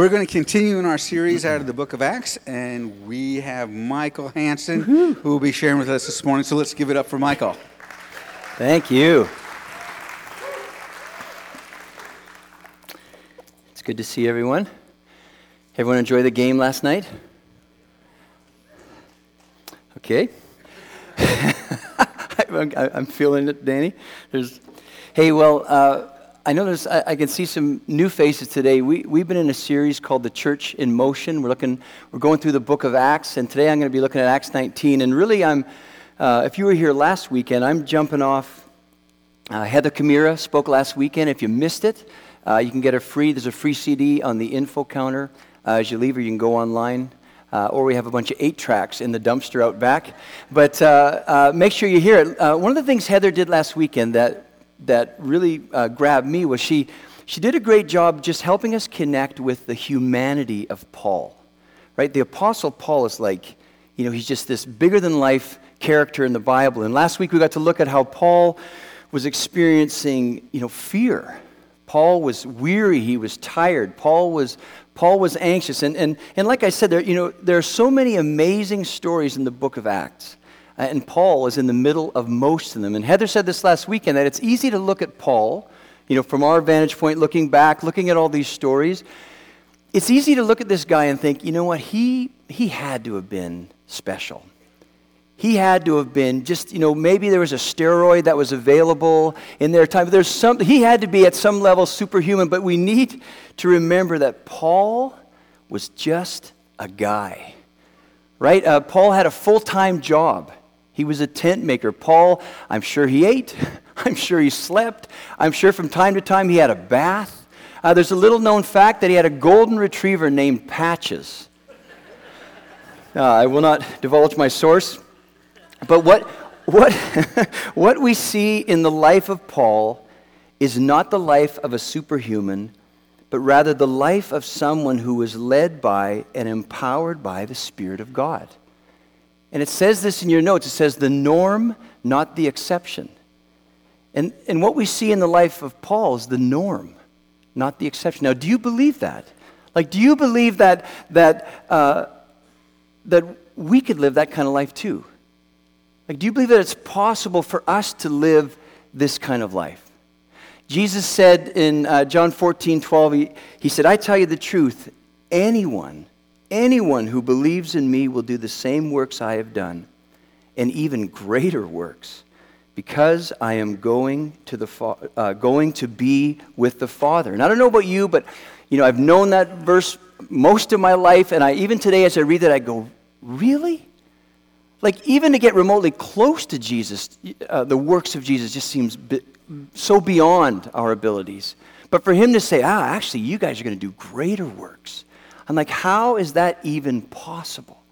We're going to continue in our series out of the book of Acts, and we have Michael Hanson who will be sharing with us this morning. So let's give it up for Michael. Thank you. It's good to see everyone. Everyone enjoy the game last night? Okay. I'm feeling it, Danny. There's, hey, well, uh, I know there's, I, I, can see some new faces today. We, we've been in a series called The Church in Motion. We're looking, we're going through the book of Acts, and today I'm going to be looking at Acts 19. And really, I'm, uh, if you were here last weekend, I'm jumping off. Uh, Heather Kamira spoke last weekend. If you missed it, uh, you can get a free, there's a free CD on the info counter. Uh, as you leave, or you can go online. Uh, or we have a bunch of eight tracks in the dumpster out back. But uh, make sure you hear it. One of the things Heather did last weekend that that really uh, grabbed me was she, she did a great job just helping us connect with the humanity of Paul. Right? The Apostle Paul is like, you know, he's just this bigger than life character in the Bible. And last week we got to look at how Paul was experiencing, you know, fear. Paul was weary, he was tired. Paul was Paul was anxious. And, and, and like I said, there, you know, there are so many amazing stories in the book of Acts. Uh, and Paul is in the middle of most of them. And Heather said this last weekend that it's easy to look at Paul, you know, from our vantage point, looking back, looking at all these stories. It's easy to look at this guy and think, you know what, he, he had to have been special. He had to have been just, you know, maybe there was a steroid that was available in their time. There's some, he had to be at some level superhuman, but we need to remember that Paul was just a guy, right? Uh, Paul had a full time job. He was a tent maker. Paul, I'm sure he ate. I'm sure he slept. I'm sure from time to time he had a bath. Uh, there's a little known fact that he had a golden retriever named Patches. Uh, I will not divulge my source. But what, what, what we see in the life of Paul is not the life of a superhuman, but rather the life of someone who was led by and empowered by the Spirit of God. And it says this in your notes it says, the norm, not the exception. And, and what we see in the life of Paul is the norm, not the exception. Now, do you believe that? Like, do you believe that, that, uh, that we could live that kind of life too? Like, do you believe that it's possible for us to live this kind of life? Jesus said in uh, John 14, 12, he, he said, I tell you the truth, anyone Anyone who believes in me will do the same works I have done, and even greater works, because I am going to, the fa- uh, going to be with the Father. And I don't know about you, but you know, I've known that verse most of my life, and I even today as I read it, I go, really? Like, even to get remotely close to Jesus, uh, the works of Jesus just seems bi- so beyond our abilities. But for him to say, ah, actually, you guys are going to do greater works. I'm like, how is that even possible?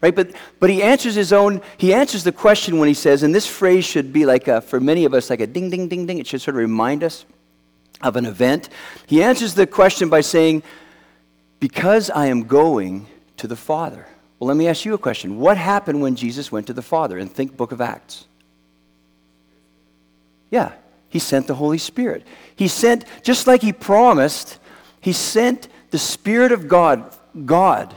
Right? But, but he answers his own, he answers the question when he says, and this phrase should be like, a, for many of us, like a ding, ding, ding, ding. It should sort of remind us of an event. He answers the question by saying, because I am going to the Father. Well, let me ask you a question. What happened when Jesus went to the Father? And think Book of Acts. Yeah, he sent the Holy Spirit. He sent, just like he promised, he sent the Spirit of God, God,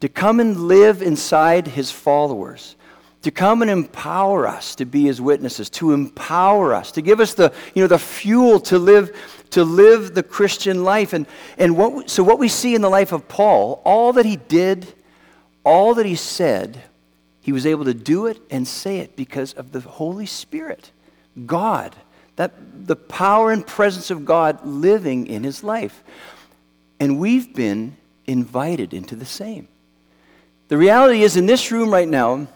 to come and live inside his followers, to come and empower us to be his witnesses, to empower us, to give us the, you know, the fuel to live, to live the Christian life. And, and what, so what we see in the life of Paul, all that he did, all that he said, he was able to do it and say it because of the Holy Spirit, God, that the power and presence of God living in his life. And we've been invited into the same. The reality is, in this room right now,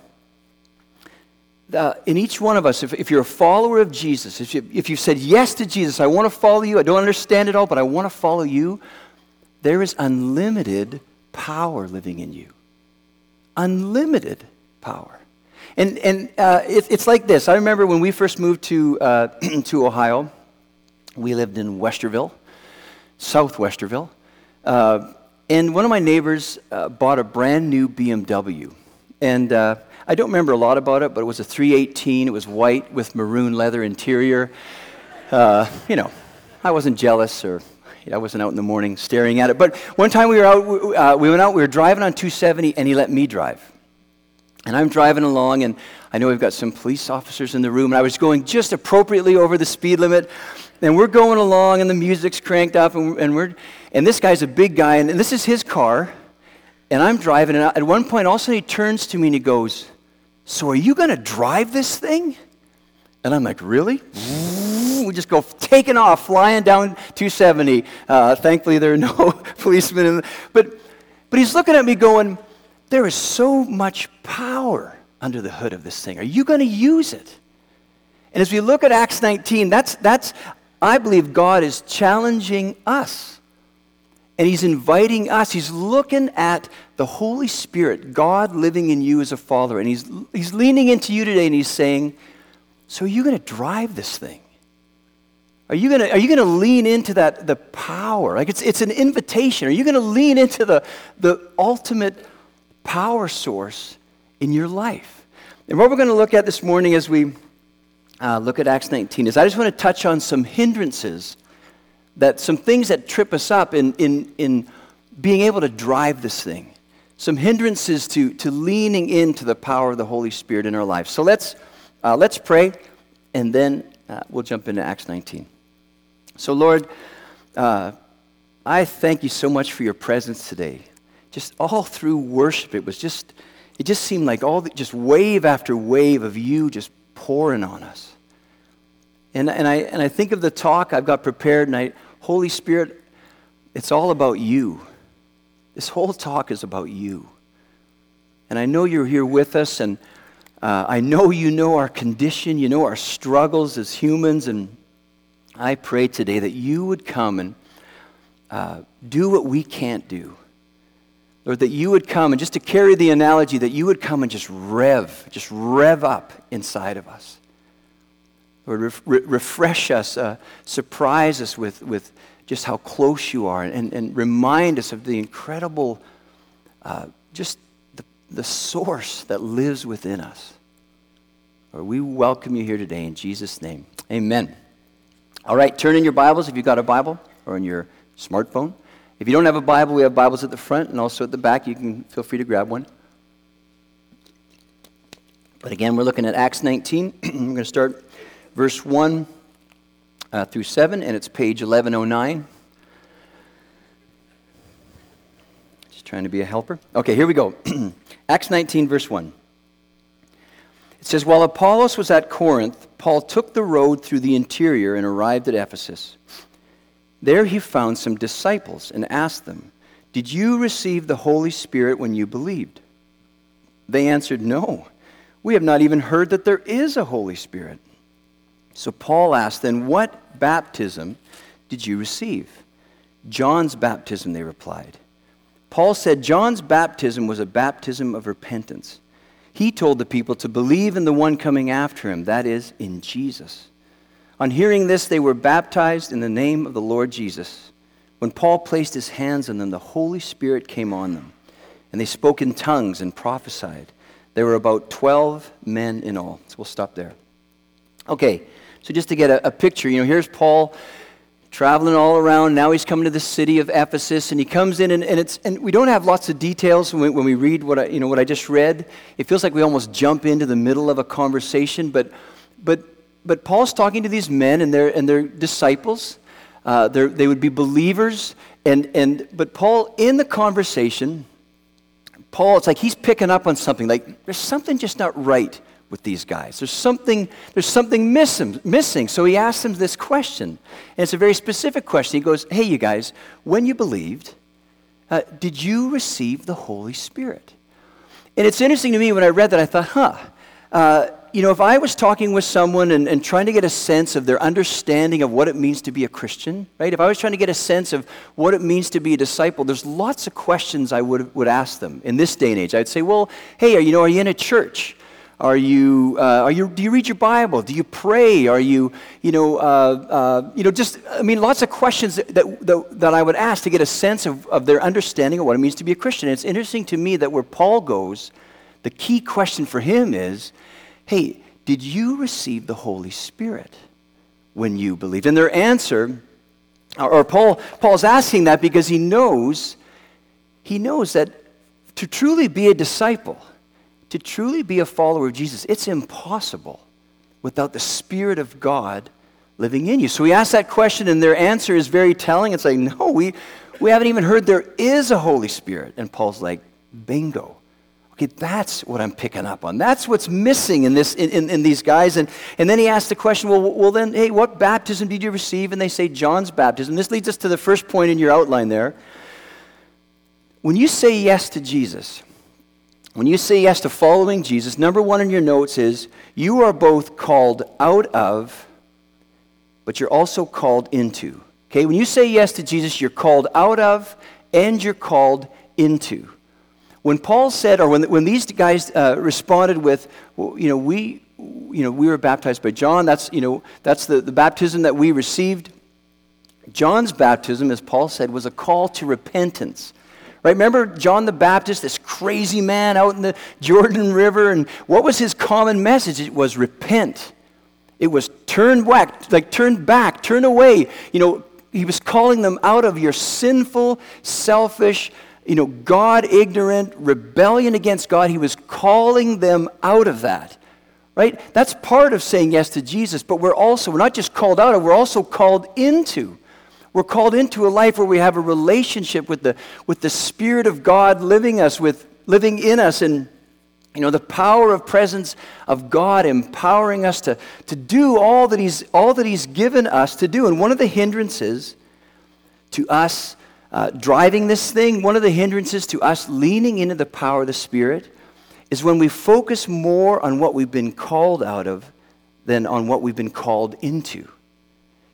uh, in each one of us, if, if you're a follower of Jesus, if, you, if you've said yes to Jesus, I want to follow you, I don't understand it all, but I want to follow you, there is unlimited power living in you. Unlimited power. And, and uh, it, it's like this. I remember when we first moved to, uh, to Ohio, we lived in Westerville, South Westerville. Uh, and one of my neighbors uh, bought a brand new BMW. And uh, I don't remember a lot about it, but it was a 318. It was white with maroon leather interior. Uh, you know, I wasn't jealous or I wasn't out in the morning staring at it. But one time we were out, uh, we went out, we were driving on 270, and he let me drive. And I'm driving along, and I know we've got some police officers in the room, and I was going just appropriately over the speed limit. And we're going along, and the music's cranked up, and, and we're, and this guy's a big guy, and, and this is his car, and I'm driving, and at one point, all of a sudden, he turns to me and he goes, "So are you going to drive this thing?" And I'm like, "Really?" We just go taking off, flying down 270. Uh, thankfully, there are no policemen, in the, but but he's looking at me, going, "There is so much power under the hood of this thing. Are you going to use it?" And as we look at Acts 19, that's that's I believe God is challenging us. And he's inviting us. He's looking at the Holy Spirit, God living in you as a father. And he's, he's leaning into you today and he's saying, So are you going to drive this thing? Are you going to, are you to lean into that, the power? Like it's, it's an invitation. Are you going to lean into the, the ultimate power source in your life? And what we're going to look at this morning as we uh, look at Acts 19 is I just want to touch on some hindrances that some things that trip us up in, in, in being able to drive this thing, some hindrances to, to leaning into the power of the Holy Spirit in our lives. So let's, uh, let's pray, and then uh, we'll jump into Acts 19. So, Lord, uh, I thank you so much for your presence today. Just all through worship, it was just, it just seemed like all the, just wave after wave of you just pouring on us. And, and, I, and I think of the talk I've got prepared, and I, Holy Spirit, it's all about you. This whole talk is about you. And I know you're here with us, and uh, I know you know our condition, you know our struggles as humans, and I pray today that you would come and uh, do what we can't do. Lord, that you would come, and just to carry the analogy, that you would come and just rev, just rev up inside of us. Lord, re- refresh us, uh, surprise us with, with just how close you are, and, and remind us of the incredible, uh, just the, the source that lives within us. Lord, we welcome you here today in Jesus' name. Amen. All right, turn in your Bibles if you've got a Bible or in your smartphone. If you don't have a Bible, we have Bibles at the front and also at the back. You can feel free to grab one. But again, we're looking at Acts 19. we're going to start verse 1 uh, through 7, and it's page 1109. Just trying to be a helper. Okay, here we go. Acts 19, verse 1. It says, While Apollos was at Corinth, Paul took the road through the interior and arrived at Ephesus. There he found some disciples and asked them, Did you receive the Holy Spirit when you believed? They answered, No. We have not even heard that there is a Holy Spirit. So Paul asked, Then what baptism did you receive? John's baptism, they replied. Paul said John's baptism was a baptism of repentance. He told the people to believe in the one coming after him, that is, in Jesus. On hearing this, they were baptized in the name of the Lord Jesus. When Paul placed his hands on them, the Holy Spirit came on them, and they spoke in tongues and prophesied. There were about 12 men in all. So we'll stop there. Okay, so, just to get a, a picture, you know, here's Paul traveling all around. Now he's coming to the city of Ephesus, and he comes in, and, and, it's, and we don't have lots of details when we, when we read what I, you know, what I just read. It feels like we almost jump into the middle of a conversation, but, but, but Paul's talking to these men and their, and their disciples. Uh, they would be believers, and, and, but Paul, in the conversation, Paul, it's like he's picking up on something, like there's something just not right with these guys. There's something, there's something missing, missing. So he asks them this question. And it's a very specific question. He goes, Hey, you guys, when you believed, uh, did you receive the Holy Spirit? And it's interesting to me when I read that, I thought, huh. Uh, you know, if I was talking with someone and, and trying to get a sense of their understanding of what it means to be a Christian, right? If I was trying to get a sense of what it means to be a disciple, there's lots of questions I would, would ask them in this day and age. I'd say, well, hey, are, you know, are you in a church? Are you, uh, are you, do you read your Bible? Do you pray? Are you, you know, uh, uh, you know, just, I mean, lots of questions that, that, that, I would ask to get a sense of, of their understanding of what it means to be a Christian. And it's interesting to me that where Paul goes, the key question for him is, hey, did you receive the Holy Spirit when you believed? And their answer Or Paul, Paul's asking that because he knows, he knows that to truly be a disciple, to truly be a follower of Jesus, it's impossible without the Spirit of God living in you. So he asks that question, and their answer is very telling. It's like, no, we, we haven't even heard there is a Holy Spirit. And Paul's like, bingo. Okay, that's what I'm picking up on. That's what's missing in, this, in, in, in, these guys. And, and then he asked the question, well, well, then, hey, what baptism did you receive? And they say, John's baptism. This leads us to the first point in your outline there. When you say yes to Jesus, when you say yes to following Jesus, number one in your notes is you are both called out of, but you're also called into. Okay, when you say yes to Jesus, you're called out of and you're called into. When Paul said, or when, when these guys uh, responded with, well, you know, we, you know, we were baptized by John, that's, you know, that's the, the baptism that we received. John's baptism, as Paul said, was a call to repentance. Right? Remember John the Baptist, this crazy man out in the Jordan River, and what was his common message? It was repent. It was turn back, like turn back, turn away. You know, he was calling them out of your sinful, selfish, you know, God ignorant, rebellion against God. He was calling them out of that. Right? That's part of saying yes to Jesus, but we're also, we're not just called out of, we're also called into. We're called into a life where we have a relationship with the, with the Spirit of God living us, with living in us, and you know, the power of presence of God empowering us to, to do all that, he's, all that He's given us to do. And one of the hindrances to us uh, driving this thing, one of the hindrances to us leaning into the power of the Spirit is when we focus more on what we've been called out of than on what we've been called into.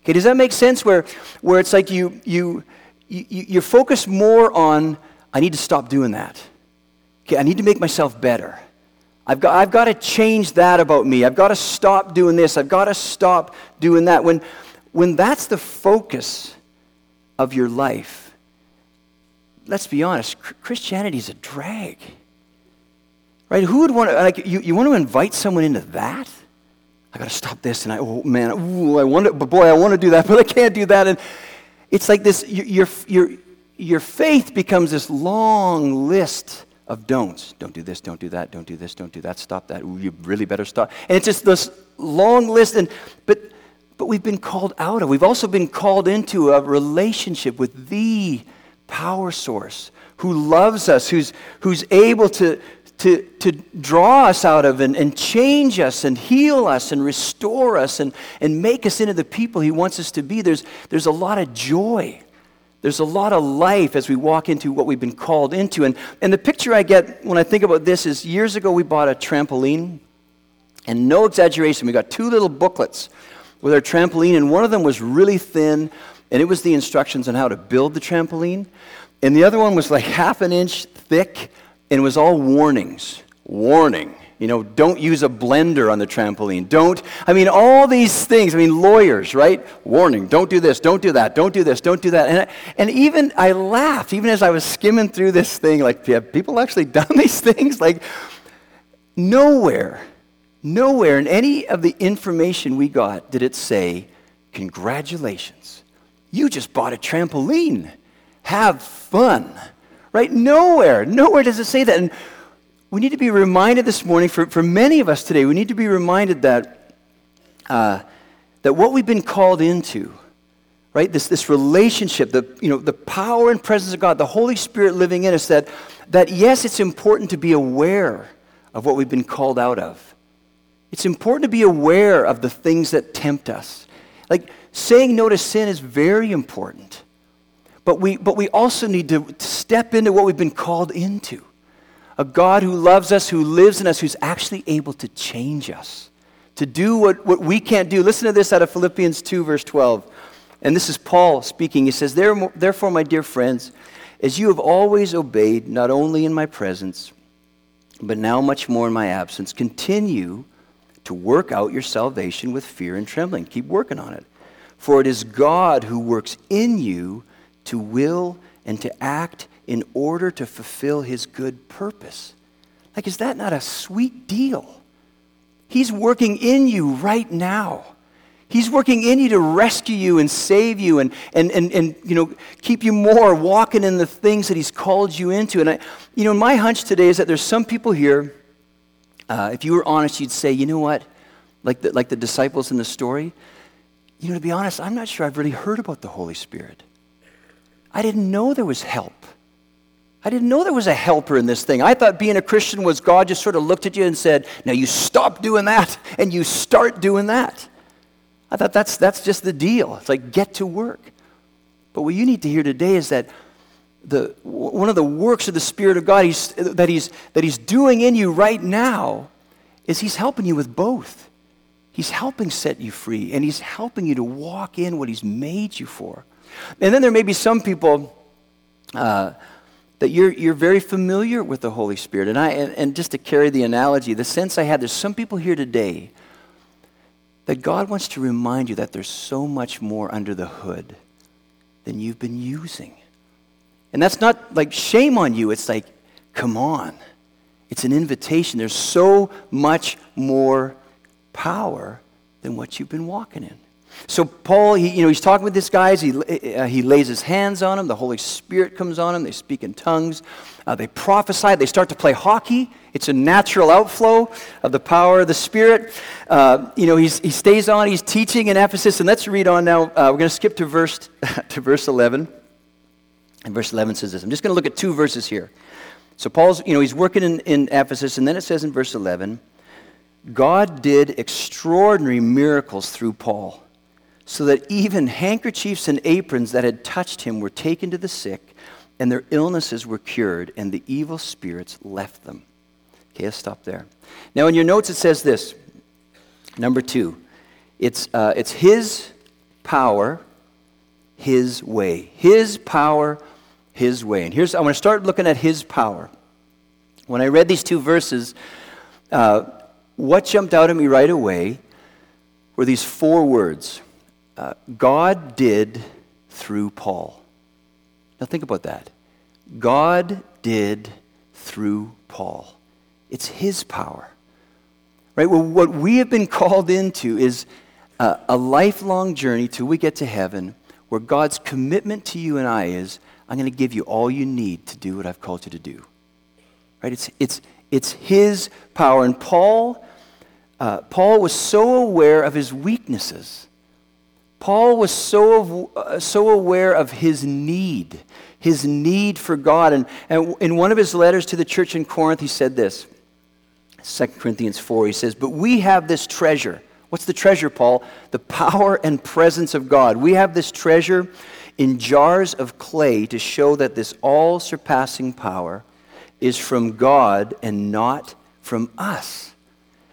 Okay, does that make sense? Where, where it's like you, you, you, you're focused more on, I need to stop doing that. Okay, I need to make myself better. I've got, I've got to change that about me. I've got to stop doing this. I've got to stop doing that. When, when that's the focus of your life, let's be honest, Christianity is a drag. Right? Who would want to, like, you, you want to invite someone into that? I got to stop this, and I, oh man, ooh, I want to, but boy, I want to do that, but I can't do that. And it's like this, your, your, your faith becomes this long list of don'ts. Don't do this, don't do that, don't do this, don't do that, stop that. Ooh, you really better stop. And it's just this long list, and, but, but we've been called out of, we've also been called into a relationship with the power source who loves us, who's, who's able to, to, to draw us out of and, and change us and heal us and restore us and, and make us into the people he wants us to be. There's, there's a lot of joy. There's a lot of life as we walk into what we've been called into. And, and the picture I get when I think about this is years ago we bought a trampoline. And no exaggeration, we got two little booklets with our trampoline, and one of them was really thin and it was the instructions on how to build the trampoline. And the other one was like half an inch thick, and it was all warnings. Warning. You know, don't use a blender on the trampoline. Don't, I mean, all these things. I mean, lawyers, right? Warning, don't do this, don't do that, don't do this, don't do that. And, and even I laughed, even as I was skimming through this thing, like, have people actually done these things? Like, nowhere, nowhere in any of the information we got did it say, congratulations you just bought a trampoline. Have fun. Right? Nowhere, nowhere does it say that. And we need to be reminded this morning, for, for many of us today, we need to be reminded that, uh, that what we've been called into, right, this, this relationship, the, you know, the power and presence of God, the Holy Spirit living in us, that, that yes, it's important to be aware of what we've been called out of. It's important to be aware of the things that tempt us. Like, saying no to sin is very important. But we, but we also need to step into what we've been called into a God who loves us, who lives in us, who's actually able to change us, to do what, what we can't do. Listen to this out of Philippians 2, verse 12. And this is Paul speaking. He says, Therefore, my dear friends, as you have always obeyed, not only in my presence, but now much more in my absence, continue to work out your salvation with fear and trembling. Keep working on it. For it is God who works in you to will and to act in order to fulfill his good purpose. Like, is that not a sweet deal? He's working in you right now. He's working in you to rescue you and save you and, and, and, and you know, keep you more walking in the things that He's called you into. And I, you know, my hunch today is that there's some people here, uh, if you were honest, you'd say, you know what, like the, like the disciples in the story, you know, to be honest, I'm not sure I've really heard about the Holy Spirit. I didn't know there was help. I didn't know there was a helper in this thing. I thought being a Christian was God just sort of looked at you and said, Now you stop doing that and you start doing that. I thought that's, that's just the deal. It's like, get to work. But what you need to hear today is that the, one of the works of the Spirit of God he's, that, he's, that He's doing in you right now is He's helping you with both. He's helping set you free, and He's helping you to walk in what He's made you for. And then there may be some people uh, that you're, you're very familiar with the Holy Spirit. And, I, and, and just to carry the analogy, the sense I had, there's some people here today that God wants to remind you that there's so much more under the hood than you've been using. And that's not like shame on you, it's like, come on. It's an invitation. There's so much more power than what you've been walking in. So Paul, he, you know, he's talking with these guys. He, uh, he lays his hands on them. The Holy Spirit comes on them. They speak in tongues. Uh, they prophesy. They start to play hockey. It's a natural outflow of the power of the Spirit. Uh, you know, he's, he stays on. He's teaching in Ephesus. And let's read on now. Uh, we're going to skip to verse, to verse 11. And verse 11 says this. I'm just going to look at two verses here. So Paul's, you know, he's working in, in Ephesus. And then it says in verse 11, God did extraordinary miracles through Paul so that even handkerchiefs and aprons that had touched him were taken to the sick, and their illnesses were cured, and the evil spirits left them. Okay, let's stop there. Now, in your notes, it says this number two it's, uh, it's His power, His way. His power, His way. And here's, I'm going to start looking at His power. When I read these two verses, uh, what jumped out at me right away were these four words uh, God did through Paul. Now think about that. God did through Paul. It's his power. Right? Well, what we have been called into is a, a lifelong journey till we get to heaven where God's commitment to you and I is I'm going to give you all you need to do what I've called you to do. Right? It's, it's, it's his power. And Paul, uh, Paul was so aware of his weaknesses Paul was so, uh, so aware of his need, his need for God. And, and in one of his letters to the church in Corinth, he said this 2 Corinthians 4, he says, But we have this treasure. What's the treasure, Paul? The power and presence of God. We have this treasure in jars of clay to show that this all surpassing power is from God and not from us.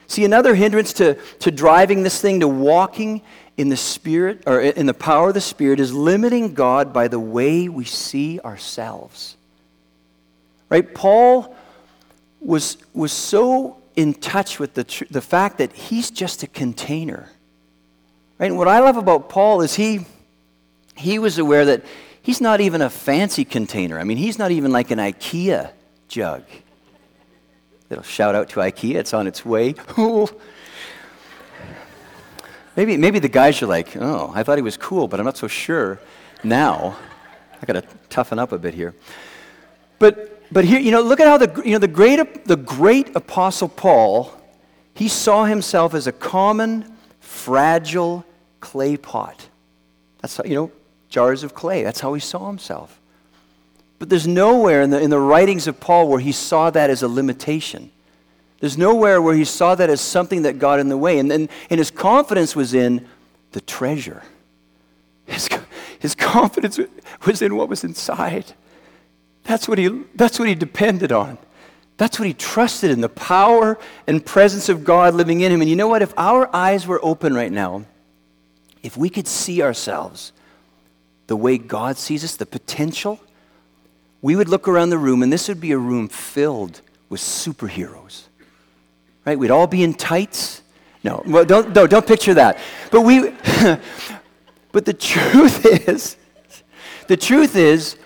See, another hindrance to, to driving this thing, to walking in the Spirit, or in the power of the Spirit, is limiting God by the way we see ourselves. Right? Paul was, was so in touch with the, tr- the fact that he's just a container. Right? And what I love about Paul is he, he was aware that he's not even a fancy container. I mean, he's not even like an IKEA jug. Little shout out to IKEA, it's on its way. Maybe, maybe the guys are like, oh, I thought he was cool, but I'm not so sure now. I got to toughen up a bit here. But, but here, you know, look at how the, you know, the, great, the great apostle Paul, he saw himself as a common, fragile clay pot. That's how, you know, jars of clay. That's how he saw himself. But there's nowhere in the, in the writings of Paul where he saw that as a limitation. There's nowhere where he saw that as something that got in the way. And, and, and his confidence was in the treasure. His, his confidence was in what was inside. That's what, he, that's what he depended on. That's what he trusted in the power and presence of God living in him. And you know what? If our eyes were open right now, if we could see ourselves the way God sees us, the potential, we would look around the room and this would be a room filled with superheroes right? We'd all be in tights. No, well, don't, no, don't picture that. But we, but the truth is, the truth is,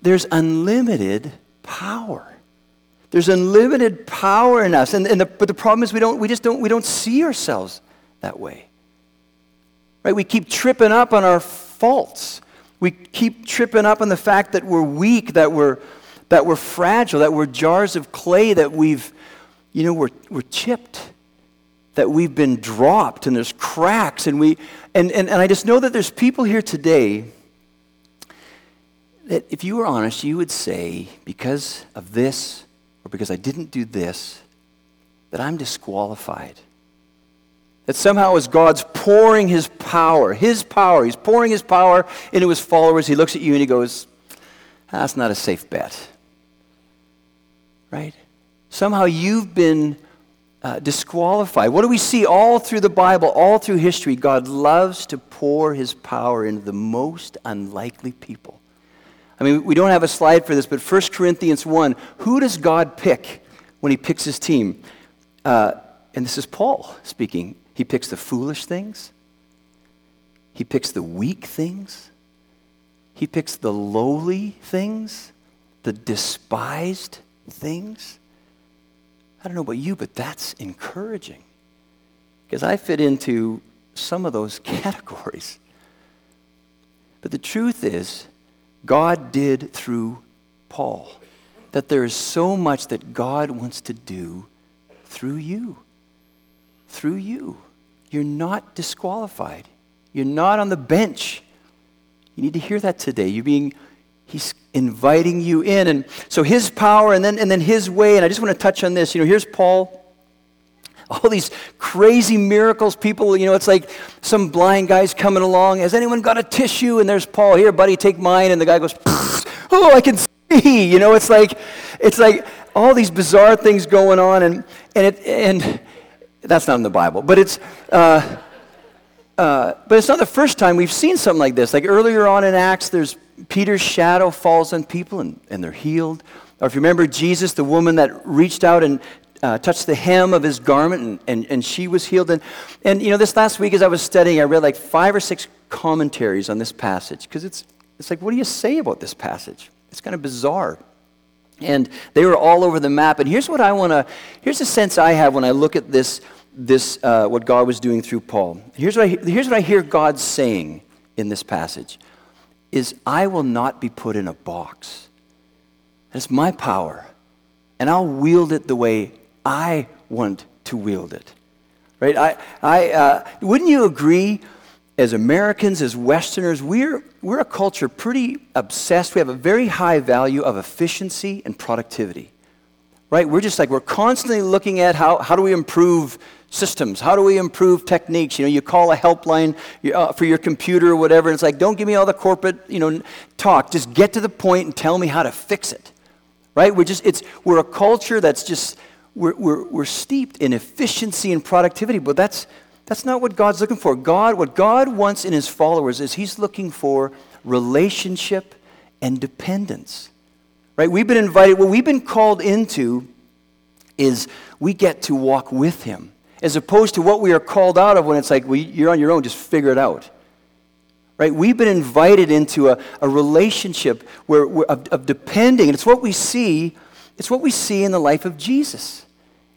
there's unlimited power. There's unlimited power in us. And, and the, but the problem is we, don't, we just don't, we don't see ourselves that way. Right? We keep tripping up on our faults. We keep tripping up on the fact that we're weak, that we're, that we're fragile, that we're jars of clay, that we've, you know, we're, we're chipped, that we've been dropped and there's cracks. And, we, and, and, and I just know that there's people here today that if you were honest, you would say, because of this or because I didn't do this, that I'm disqualified. That somehow as God's pouring his power, his power, he's pouring his power into his followers, he looks at you and he goes, that's not a safe bet. Right? Somehow you've been uh, disqualified. What do we see all through the Bible, all through history? God loves to pour his power into the most unlikely people. I mean, we don't have a slide for this, but 1 Corinthians 1, who does God pick when he picks his team? Uh, and this is Paul speaking. He picks the foolish things, he picks the weak things, he picks the lowly things, the despised things. I don't know about you, but that's encouraging because I fit into some of those categories. But the truth is, God did through Paul. That there is so much that God wants to do through you. Through you. You're not disqualified. You're not on the bench. You need to hear that today. You're being, he's inviting you in. And so his power and then, and then his way. And I just want to touch on this. You know, here's Paul all these crazy miracles. People, you know, it's like some blind guy's coming along. Has anyone got a tissue? And there's Paul. Here, buddy, take mine. And the guy goes, oh, I can see. You know, it's like, it's like all these bizarre things going on. And, and, it, and that's not in the Bible. But it's, uh, uh, but it's not the first time we've seen something like this. Like earlier on in Acts, there's Peter's shadow falls on people and, and they're healed. Or if you remember Jesus, the woman that reached out and uh, touched the hem of his garment and, and, and she was healed. And, and, you know, this last week as I was studying, I read like five or six commentaries on this passage because it's, it's like, what do you say about this passage? It's kind of bizarre. And they were all over the map. And here's what I want to, here's the sense I have when I look at this, this uh, what God was doing through Paul. Here's what, I, here's what I hear God saying in this passage is I will not be put in a box. That's my power. And I'll wield it the way I want to wield it. Right? I, I, uh, wouldn't you agree, as Americans, as Westerners, we're, we're a culture pretty obsessed. We have a very high value of efficiency and productivity. Right? We're just like, we're constantly looking at how, how do we improve systems? How do we improve techniques? You know, you call a helpline uh, for your computer or whatever, and it's like, don't give me all the corporate, you know, talk. Just get to the point and tell me how to fix it. Right? We're just, it's, we're a culture that's just we're, we're, we're steeped in efficiency and productivity, but that's, that's not what God's looking for. God, what God wants in his followers is he's looking for relationship and dependence. Right? We've been invited, what we've been called into is we get to walk with him, as opposed to what we are called out of when it's like, well, you're on your own, just figure it out. Right? We've been invited into a, a relationship where, where of, of depending, and it's what we see, it's what we see in the life of Jesus.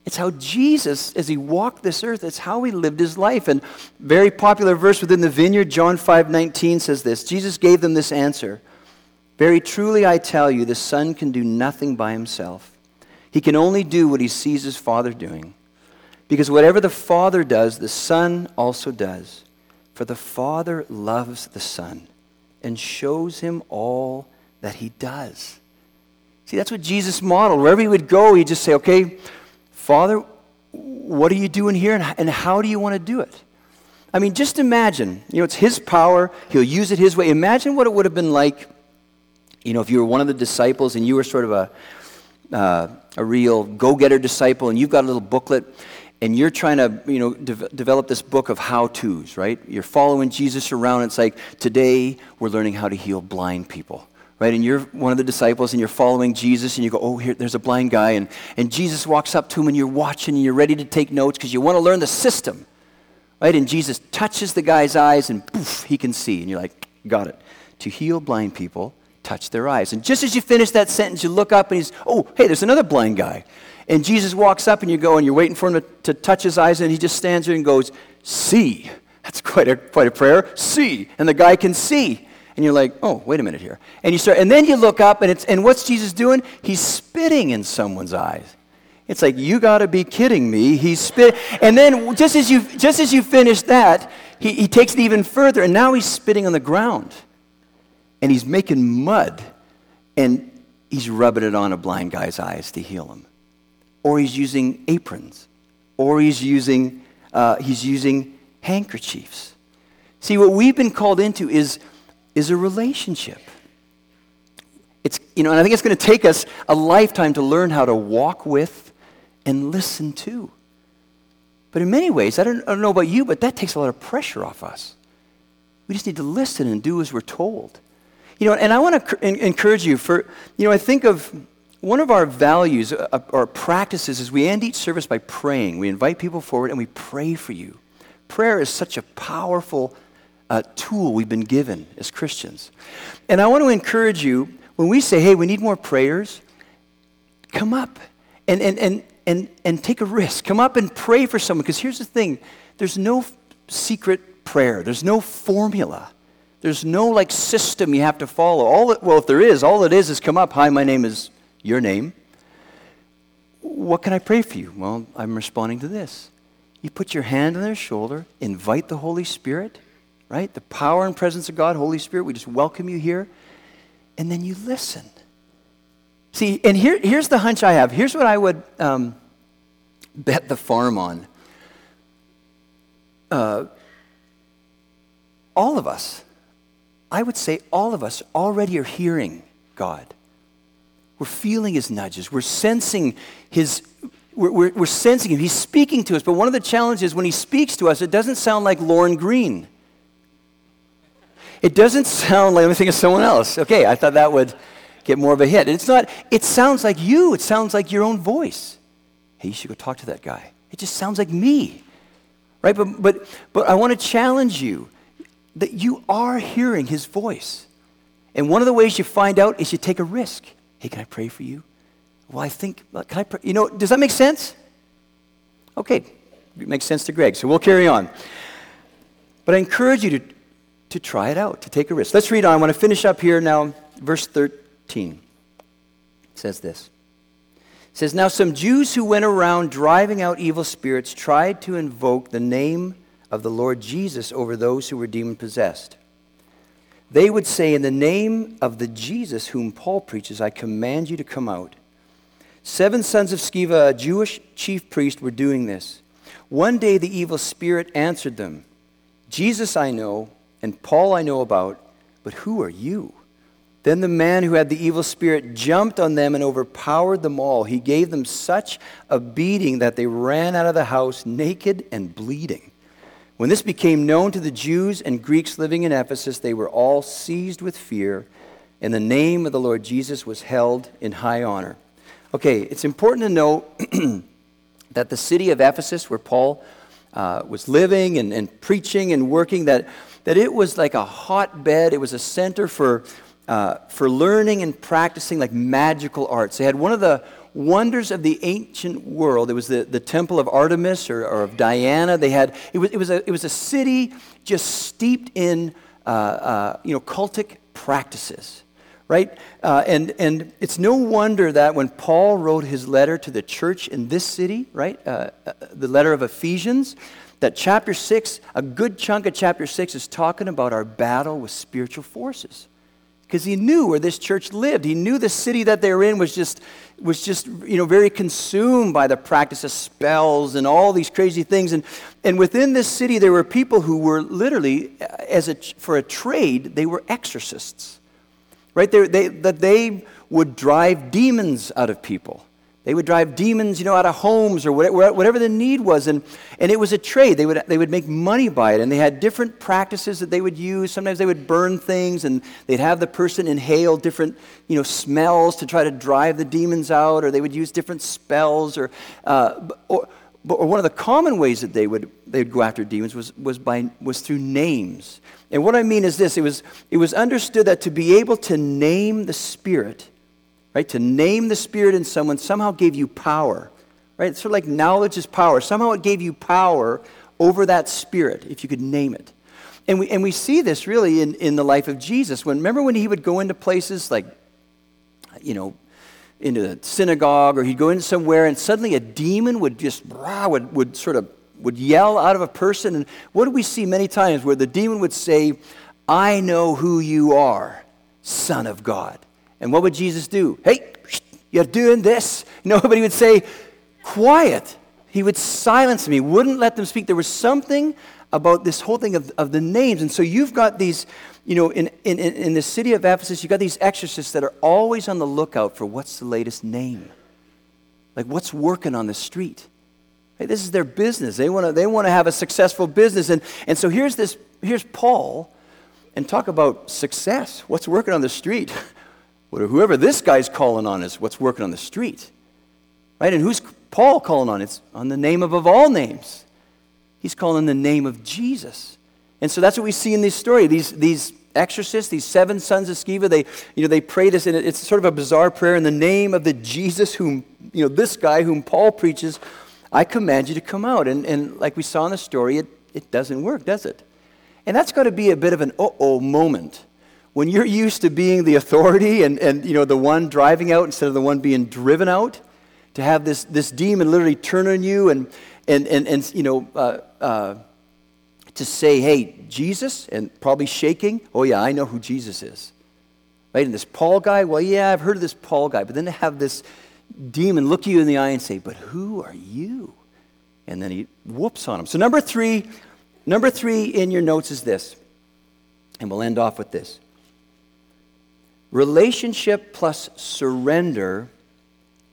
It's how Jesus, as he walked this earth, it's how he lived his life. And very popular verse within the vineyard, John 5 19 says this Jesus gave them this answer Very truly I tell you, the Son can do nothing by himself. He can only do what he sees his Father doing. Because whatever the Father does, the Son also does. For the Father loves the Son and shows him all that he does. See, that's what Jesus modeled. Wherever he would go, he'd just say, okay, Father, what are you doing here and how do you want to do it? I mean, just imagine, you know, it's His power, He'll use it His way. Imagine what it would have been like, you know, if you were one of the disciples and you were sort of a, uh, a real go getter disciple and you've got a little booklet and you're trying to, you know, de- develop this book of how to's, right? You're following Jesus around. It's like, today we're learning how to heal blind people right? And you're one of the disciples and you're following Jesus and you go, oh, here, there's a blind guy. And, and Jesus walks up to him and you're watching and you're ready to take notes because you want to learn the system, right? And Jesus touches the guy's eyes and poof, he can see. And you're like, got it. To heal blind people, touch their eyes. And just as you finish that sentence, you look up and he's, oh, hey, there's another blind guy. And Jesus walks up and you go and you're waiting for him to, to touch his eyes and he just stands there and goes, see. That's quite a, quite a prayer. See. And the guy can see. And you're like, oh, wait a minute here. And you start, and then you look up, and it's, and what's Jesus doing? He's spitting in someone's eyes. It's like, you got to be kidding me. He's spit. And then just as you, just as you finish that, he, he takes it even further, and now he's spitting on the ground. And he's making mud. And he's rubbing it on a blind guy's eyes to heal him. Or he's using aprons. Or he's using, uh, he's using handkerchiefs. See, what we've been called into is, is a relationship. It's, you know, and I think it's going to take us a lifetime to learn how to walk with and listen to. But in many ways, I don't, I don't know about you, but that takes a lot of pressure off us. We just need to listen and do as we're told. You know, and I want to encourage you for, you know, I think of one of our values uh, or practices is we end each service by praying. We invite people forward and we pray for you. Prayer is such a powerful uh, tool we've been given as Christians. And I want to encourage you when we say, hey, we need more prayers, come up and, and, and, and, and take a risk. Come up and pray for someone. Because here's the thing there's no secret prayer, there's no formula. There's no like system you have to follow. All it, well, if there is, all it is is come up. Hi, my name is your name. What can I pray for you? Well, I'm responding to this. You put your hand on their shoulder, invite the Holy Spirit, right? The power and presence of God, Holy Spirit, we just welcome you here. And then you listen. See, and here, here's the hunch I have. Here's what I would um, bet the farm on. Uh, all of us, I would say all of us already are hearing God. We're feeling his nudges. We're sensing his we're, we're, we're, sensing him. He's speaking to us. But one of the challenges when he speaks to us, it doesn't sound like Lorne Greene. It doesn't sound like, let me think of someone else. Okay, I thought that would get more of a hit. And it's not, it sounds like you. It sounds like your own voice. Hey, you should go talk to that guy. It just sounds like me. Right? But, but, but I want to challenge you that you are hearing his voice. And one of the ways you find out is you take a risk. Hey, can I pray for you? Well, I think, can I, pray? you know, does that make sense? Okay, it makes sense to Greg, so we'll carry on. But I encourage you to, to try it out, to take a risk. Let's read on. I want to finish up here now, verse 13. It says this. It says, Now some Jews who went around driving out evil spirits tried to invoke the name of the Lord Jesus over those who were demon possessed. They would say, In the name of the Jesus whom Paul preaches, I command you to come out. Seven sons of Sceva, a Jewish chief priest, were doing this. One day the evil spirit answered them Jesus I know, and Paul I know about, but who are you? Then the man who had the evil spirit jumped on them and overpowered them all. He gave them such a beating that they ran out of the house naked and bleeding. When this became known to the Jews and Greeks living in Ephesus, they were all seized with fear, and the name of the Lord Jesus was held in high honor. Okay, it's important to note that the city of Ephesus, where Paul uh, was living and, and preaching and working, that, that it was like a hotbed. It was a center for, uh, for learning and practicing like magical arts. They had one of the wonders of the ancient world. It was the, the temple of Artemis or, or of Diana. They had, it, was, it, was a, it was a city just steeped in uh, uh, you know, cultic practices right? Uh, and, and it's no wonder that when Paul wrote his letter to the church in this city, right, uh, uh, the letter of Ephesians, that chapter 6, a good chunk of chapter 6 is talking about our battle with spiritual forces. Because he knew where this church lived. He knew the city that they were in was just, was just you know, very consumed by the practice of spells and all these crazy things. And, and within this city, there were people who were literally, uh, as a, for a trade, they were exorcists right? They, they, that they would drive demons out of people. They would drive demons, you know, out of homes or whatever, the need was. And, and it was a trade. They would, they would make money by it. And they had different practices that they would use. Sometimes they would burn things and they'd have the person inhale different, you know, smells to try to drive the demons out. Or they would use different spells. Or, uh, or, or one of the common ways that they would, they would go after demons was, was, by, was through names. And what I mean is this it was, it was understood that to be able to name the Spirit, right, to name the Spirit in someone somehow gave you power, right? It's sort of like knowledge is power. Somehow it gave you power over that spirit, if you could name it. And we, and we see this really in, in the life of Jesus. When, remember when he would go into places like, you know, into the synagogue or he'd go in somewhere and suddenly a demon would just, rah, would, would sort of, would yell out of a person. And what do we see many times where the demon would say, I know who you are, Son of God. And what would Jesus do? Hey, you're doing this. Nobody would say, quiet. He would silence me, wouldn't let them speak. There was something about this whole thing of, of the names. And so you've got these, you know, in, in, in the city of Ephesus, you've got these exorcists that are always on the lookout for what's the latest name. Like what's working on the street. Hey, this is their business. They want to they wanna have a successful business. And, and so here's this, here's Paul, and talk about success. What's working on the street? Whoever this guy's calling on is what's working on the street. Right? And who's Paul calling on? It's on the name of, of all names. He's calling the name of Jesus. And so that's what we see in this story. These, these exorcists, these seven sons of Sceva, they, you know, they pray this, and it's sort of a bizarre prayer in the name of the Jesus whom, you know, this guy whom Paul preaches, I command you to come out. And, and like we saw in the story, it, it doesn't work, does it? And that's got to be a bit of an uh-oh moment. When you're used to being the authority and, and you know, the one driving out instead of the one being driven out, to have this, this demon literally turn on you and, and, and, and you know, uh, uh, to say, hey, Jesus, and probably shaking, oh yeah, I know who Jesus is. Right? And this Paul guy, well, yeah, I've heard of this Paul guy. But then to have this demon look you in the eye and say, but who are you? And then he whoops on him. So number three, number three in your notes is this. And we'll end off with this. Relationship plus surrender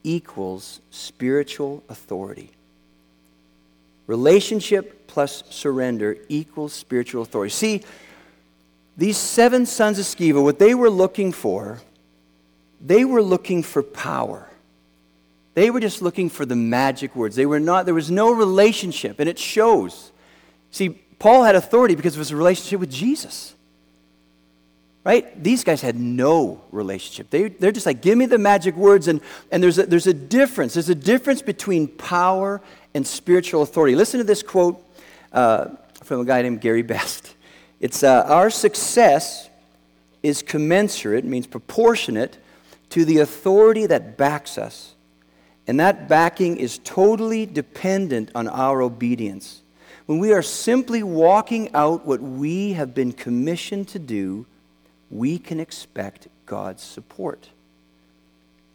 equals spiritual authority. Relationship plus surrender equals spiritual authority. See, these seven sons of Sceva, what they were looking for, they were looking for power. They were just looking for the magic words. They were not, there was no relationship, and it shows. See, Paul had authority because of his relationship with Jesus. Right? These guys had no relationship. They, they're just like, give me the magic words. And, and there's, a, there's a difference. There's a difference between power and spiritual authority. Listen to this quote uh, from a guy named Gary Best. It's uh, Our success is commensurate, means proportionate, to the authority that backs us. And that backing is totally dependent on our obedience. When we are simply walking out what we have been commissioned to do, we can expect God's support.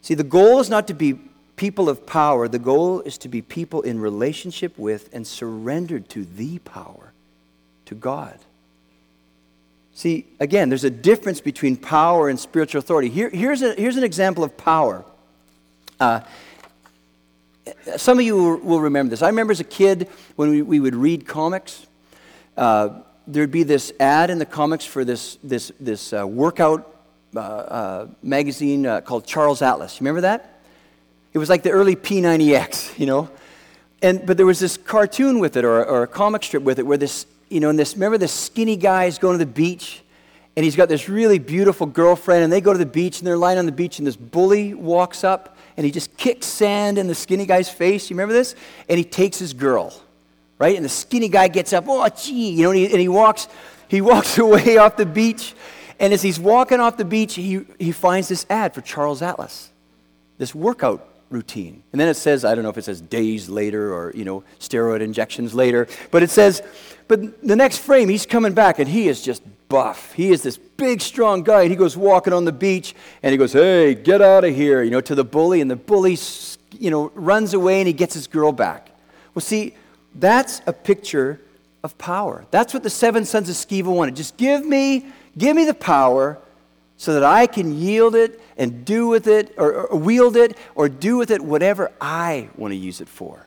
See, the goal is not to be people of power, the goal is to be people in relationship with and surrendered to the power, to God. See, again, there's a difference between power and spiritual authority. Here, here's, a, here's an example of power. Uh, some of you will remember this. I remember as a kid when we, we would read comics, uh, there'd be this ad in the comics for this, this, this uh, workout uh, uh magazine uh, called Charles Atlas. You remember that? It was like the early P90X, you know? And, but there was this cartoon with it or, or a comic strip with it where this, you know, and this, remember this skinny guy is going to the beach and he's got this really beautiful girlfriend and they go to the beach and they're lying on the beach and this bully walks up and he just kicks sand in the skinny guy's face. You remember this? And he takes his girl, right? And the skinny guy gets up, oh, gee, you know, and he, and he walks, he walks away off the beach. And as he's walking off the beach, he, he finds this ad for Charles Atlas, this workout routine. And then it says, I don't know if it says days later or, you know, steroid injections later, but it says, but the next frame, he's coming back and he is just buff. He is this big, strong guy. And he goes walking on the beach and he goes, hey, get out of here, you know, to the bully. And the bully, you know, runs away and he gets his girl back. Well, see, that's a picture of power. That's what the seven sons of Sceva wanted. Just give me, give me the power so that I can yield it and do with it, or, or, wield it, or do with it whatever I want to use it for.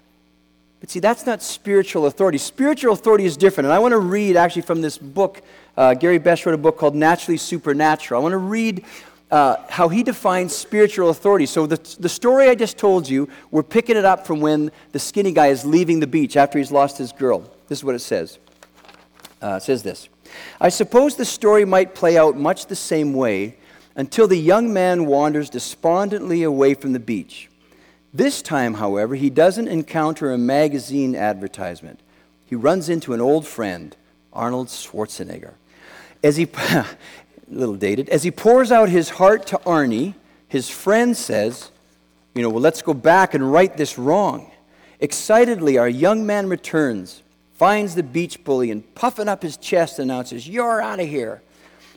But see, that's not spiritual authority. Spiritual authority is different. And I want to read actually from this book. Uh, Gary Best wrote a book called Naturally Supernatural. I want to read uh, how he defines spiritual authority. So, the, the story I just told you, we're picking it up from when the skinny guy is leaving the beach after he's lost his girl. This is what it says. Uh, it says this I suppose the story might play out much the same way until the young man wanders despondently away from the beach. This time, however, he doesn't encounter a magazine advertisement. he runs into an old friend, Arnold Schwarzenegger. As he, little dated, as he pours out his heart to Arnie, his friend says, You know, well, let's go back and right this wrong. Excitedly, our young man returns, finds the beach bully, and puffing up his chest announces, You're out of here.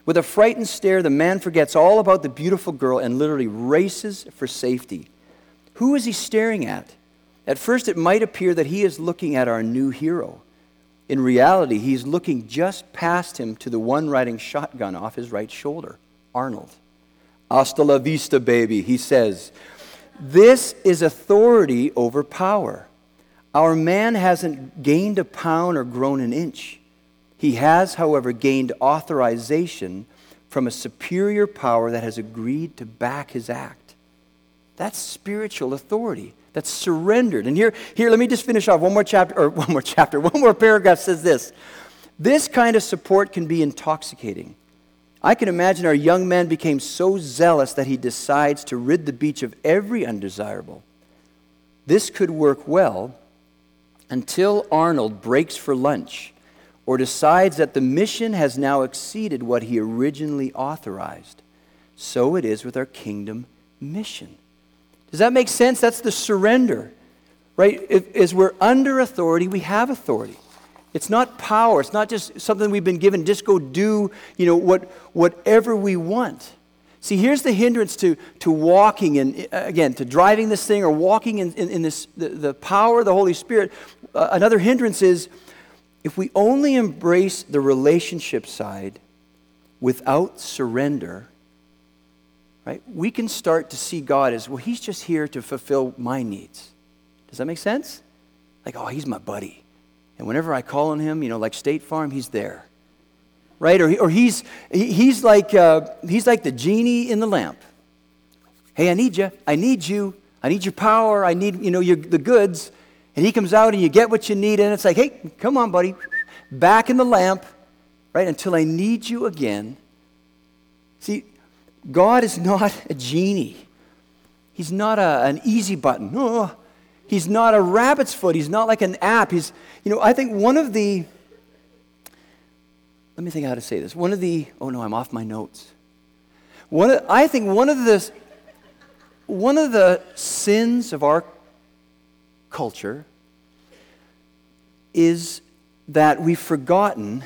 With a frightened stare, the man forgets all about the beautiful girl and literally races for safety. Who is he staring at? At first, it might appear that he is looking at our new hero. In reality, he's looking just past him to the one riding shotgun off his right shoulder, Arnold. Hasta la vista, baby, he says. This is authority over power. Our man hasn't gained a pound or grown an inch. He has, however, gained authorization from a superior power that has agreed to back his act. That's spiritual authority. That's surrendered. And here, here, let me just finish off one more chapter, or one more chapter, one more paragraph says this. This kind of support can be intoxicating. I can imagine our young man became so zealous that he decides to rid the beach of every undesirable. This could work well until Arnold breaks for lunch or decides that the mission has now exceeded what he originally authorized. So it is with our kingdom mission. Does that make sense? That's the surrender, right? If, as we're under authority, we have authority. It's not power. It's not just something we've been given. Just go do, you know, what, whatever we want. See, here's the hindrance to, to walking and again to driving this thing or walking in, in, in this the, the, power of the Holy Spirit. Uh, another hindrance is if we only embrace the relationship side without surrender, right, we can start to see God as, well, He's just here to fulfill my needs. Does that make sense? Like, oh, He's my buddy. And whenever I call on Him, you know, like State Farm, He's there. Right? Or, he, or he's, he, he's, like, uh, he's like the genie in the lamp. Hey, I need you. I need you. I need your power. I need, you know, your, the goods. And he comes out and you get what you need, and it's like, hey, come on, buddy, back in the lamp, right, until I need you again. See, God is not a genie. He's not a, an easy button. Oh, he's not a rabbit's foot. He's not like an app. He's, you know, I think one of the, let me think how to say this. One of the, oh no, I'm off my notes. One of, I think one of the, one of the sins of our culture is that we've forgotten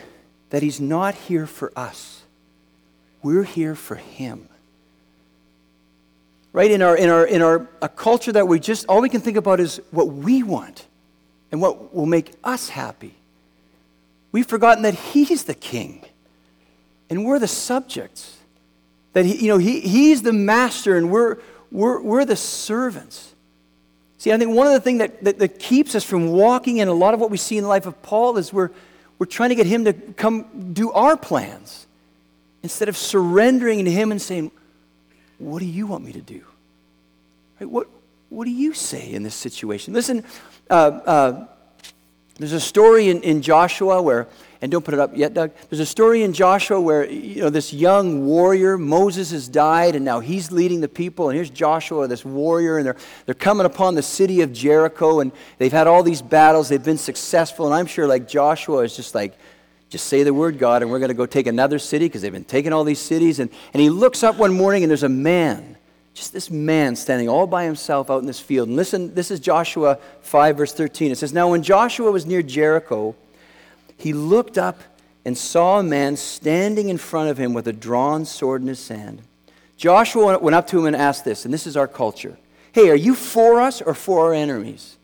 that He's not here for us. We're here for Him. Right? In our, in our, in our a culture that we just, all we can think about is what we want and what will make us happy. We've forgotten that He's the King and we're the subjects. That he, you know, he, He's the master and we're, we're, we're the servants. See, I think one of the things that, that, that, keeps us from walking in a lot of what we see in the life of Paul is we're, we're trying to get him to come do our plans instead of surrendering to him and saying, What do you want me to do? Right? What, what do you say in this situation? Listen, uh, uh, there's a story in, in Joshua where and don't put it up yet, Doug. There's a story in Joshua where you know this young warrior, Moses has died, and now he's leading the people. And here's Joshua, this warrior, and they're they're coming upon the city of Jericho, and they've had all these battles. They've been successful, and I'm sure like Joshua is just like, just say the word, God, and we're going to go take another city because they've been taking all these cities. And and he looks up one morning, and there's a man. Just this man standing all by himself out in this field. And listen, this is Joshua 5, verse 13. It says, Now when Joshua was near Jericho, he looked up and saw a man standing in front of him with a drawn sword in his hand. Joshua went up to him and asked this, and this is our culture Hey, are you for us or for our enemies?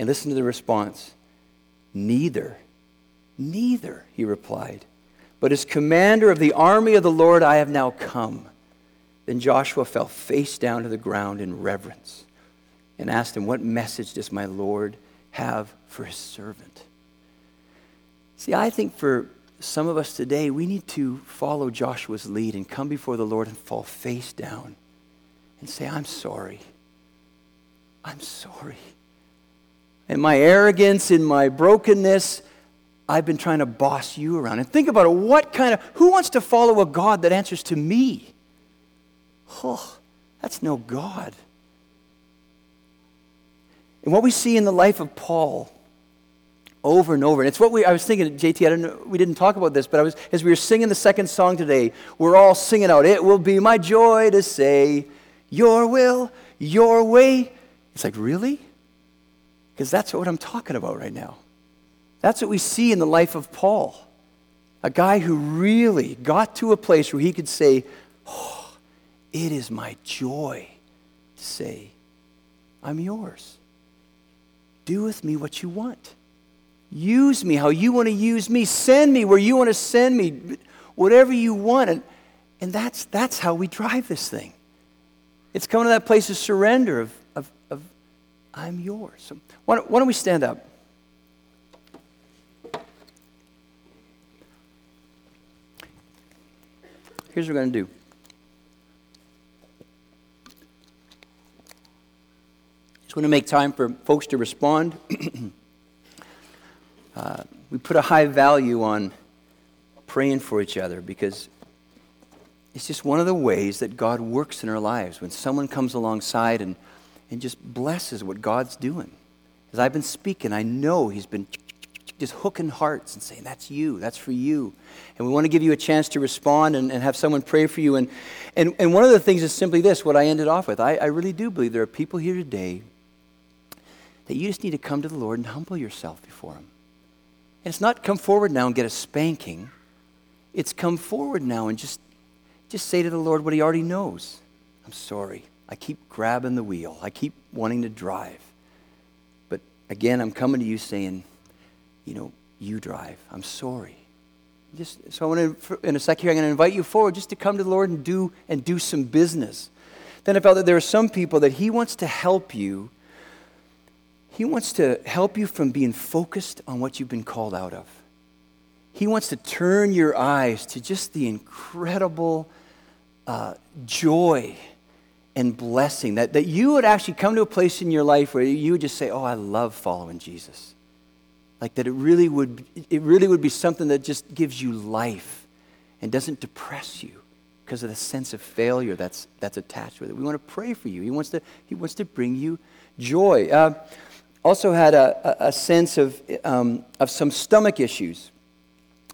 And listen to the response Neither. Neither, he replied. But as commander of the army of the Lord, I have now come. Then Joshua fell face down to the ground in reverence and asked him, What message does my Lord have for his servant? See, I think for some of us today, we need to follow Joshua's lead and come before the Lord and fall face down and say, I'm sorry. I'm sorry. In my arrogance, in my brokenness, I've been trying to boss you around. And think about it what kind of, who wants to follow a God that answers to me? Oh, that's no God. And what we see in the life of Paul over and over. And it's what we, I was thinking, JT, I don't know, we didn't talk about this, but I was, as we were singing the second song today, we're all singing out, It will be my joy to say, Your will, your way. It's like, really? Because that's what I'm talking about right now. That's what we see in the life of Paul. A guy who really got to a place where he could say, Oh, it is my joy to say, I'm yours. Do with me what you want. Use me how you want to use me. Send me where you want to send me. Whatever you want. And, and that's, that's how we drive this thing. It's coming to that place of surrender, of, of, of I'm yours. So why, why don't we stand up? Here's what we're going to do. Just want to make time for folks to respond. uh, we put a high value on praying for each other because it's just one of the ways that God works in our lives when someone comes alongside and, and just blesses what God's doing. As I've been speaking, I know He's been just hooking hearts and saying, That's you, that's for you. And we want to give you a chance to respond and, and have someone pray for you. And, and, and one of the things is simply this what I ended off with. I, I really do believe there are people here today that you just need to come to the Lord and humble yourself before Him. And it's not come forward now and get a spanking, it's come forward now and just, just say to the Lord what He already knows I'm sorry. I keep grabbing the wheel, I keep wanting to drive. But again, I'm coming to you saying, you know, you drive. I'm sorry. Just, so I want to, in a second here, I'm going to invite you forward just to come to the Lord and do, and do some business. Then I felt that there are some people that He wants to help you. He wants to help you from being focused on what you've been called out of. He wants to turn your eyes to just the incredible uh, joy and blessing that, that you would actually come to a place in your life where you would just say, Oh, I love following Jesus. Like that it really would, it really would be something that just gives you life and doesn't depress you because of the sense of failure that's, that's attached with it. We want to pray for you. He wants to, he wants to bring you joy. Uh, also had a, a, sense of, um, of some stomach issues.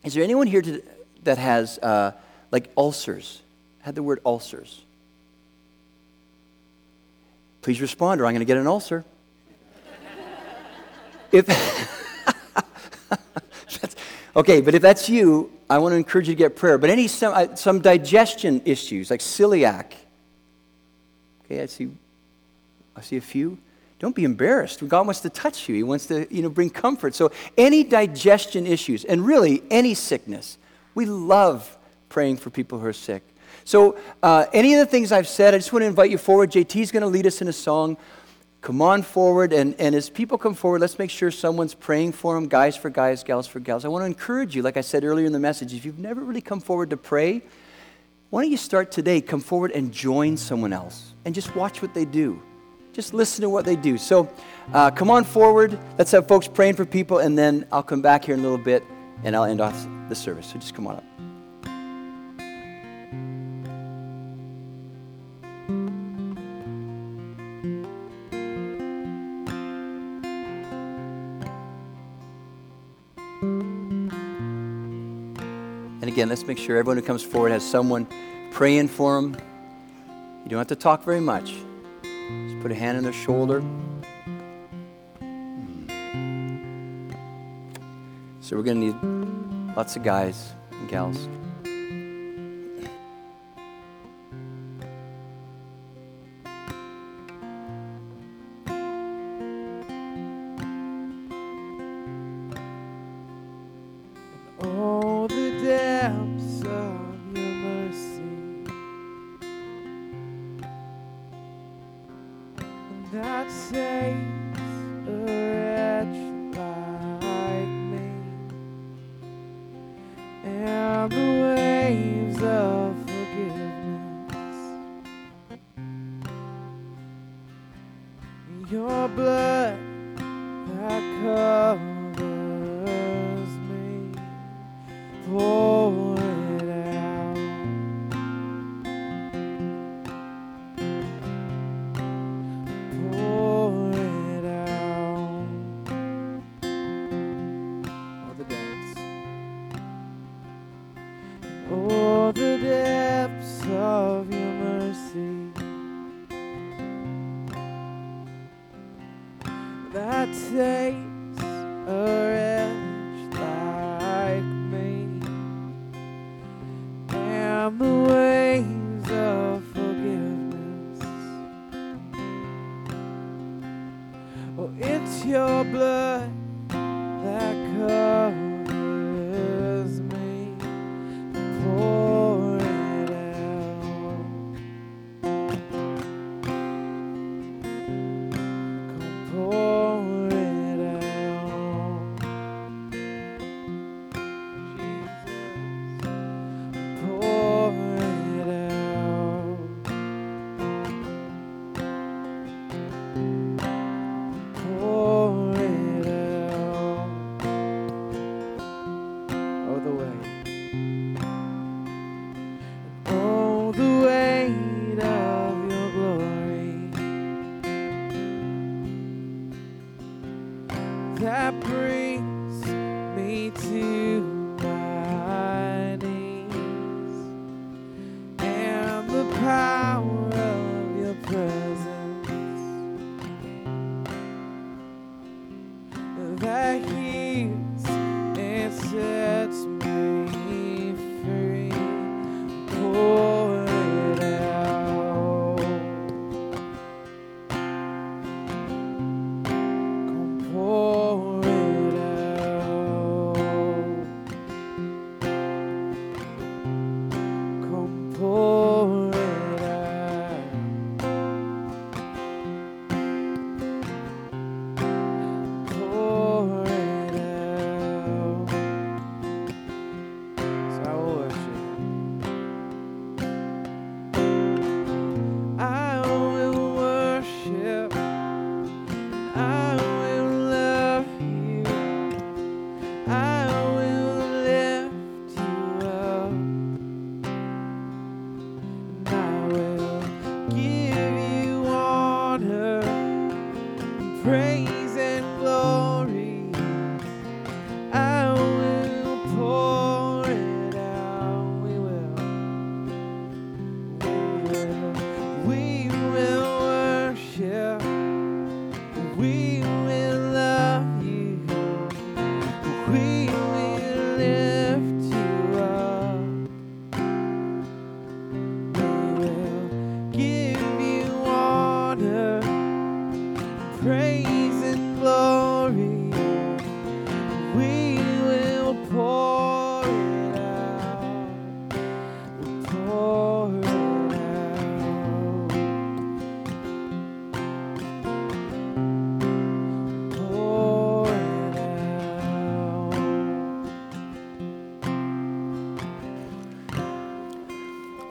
Is there anyone here to, that has uh, like ulcers? Had the word ulcers? Please respond or I'm going to get an ulcer. if okay, but if that's you, I want to encourage you to get prayer. But any some, uh, some digestion issues like celiac. Okay, I see, I see a few. Don't be embarrassed. God wants to touch you. He wants to, you know, bring comfort. So any digestion issues, and really any sickness, we love praying for people who are sick. So uh, any of the things I've said, I just want to invite you forward. JT is going to lead us in a song. Come on forward, and, and as people come forward, let's make sure someone's praying for them, guys for guys, gals for gals. I want to encourage you, like I said earlier in the message, if you've never really come forward to pray, why don't you start today? Come forward and join someone else and just watch what they do. Just listen to what they do. So uh, come on forward. Let's have folks praying for people, and then I'll come back here in a little bit and I'll end off the service. So just come on up. Again, let's make sure everyone who comes forward has someone praying for them. You don't have to talk very much. Just put a hand on their shoulder. Hmm. So we're going to need lots of guys and gals.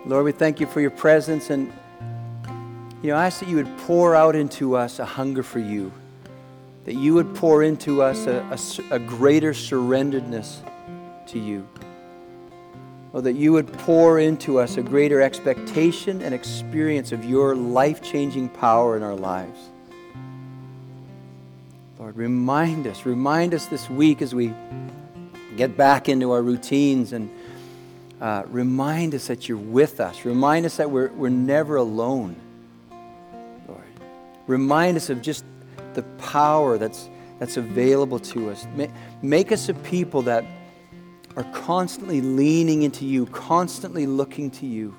Lord, we thank you for your presence. And, you know, I ask that you would pour out into us a hunger for you, that you would pour into us a greater surrenderedness to you. Oh, that you would pour into us a greater expectation and experience of your life changing power in our lives. Lord, remind us, remind us this week as we get back into our routines and uh, remind us that you're with us. Remind us that we're, we're never alone, Lord. Remind us of just the power that's, that's available to us. Ma- Make us a people that are constantly leaning into you, constantly looking to you.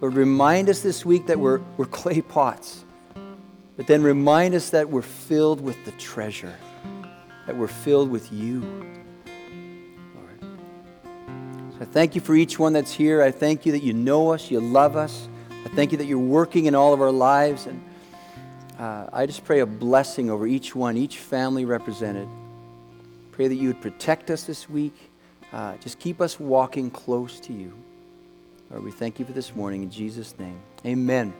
Lord, remind us this week that we're, we're clay pots, but then remind us that we're filled with the treasure, that we're filled with you. I thank you for each one that's here. I thank you that you know us, you love us. I thank you that you're working in all of our lives. And uh, I just pray a blessing over each one, each family represented. Pray that you would protect us this week. Uh, just keep us walking close to you. Lord, we thank you for this morning in Jesus' name. Amen.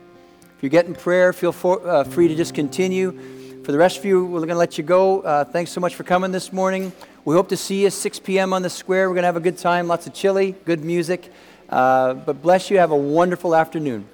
If you're getting prayer, feel for, uh, free to just continue. For the rest of you, we're going to let you go. Uh, thanks so much for coming this morning. We hope to see you 6 p.m. on the square. We're going to have a good time, lots of chili, good music. Uh, but bless you. Have a wonderful afternoon.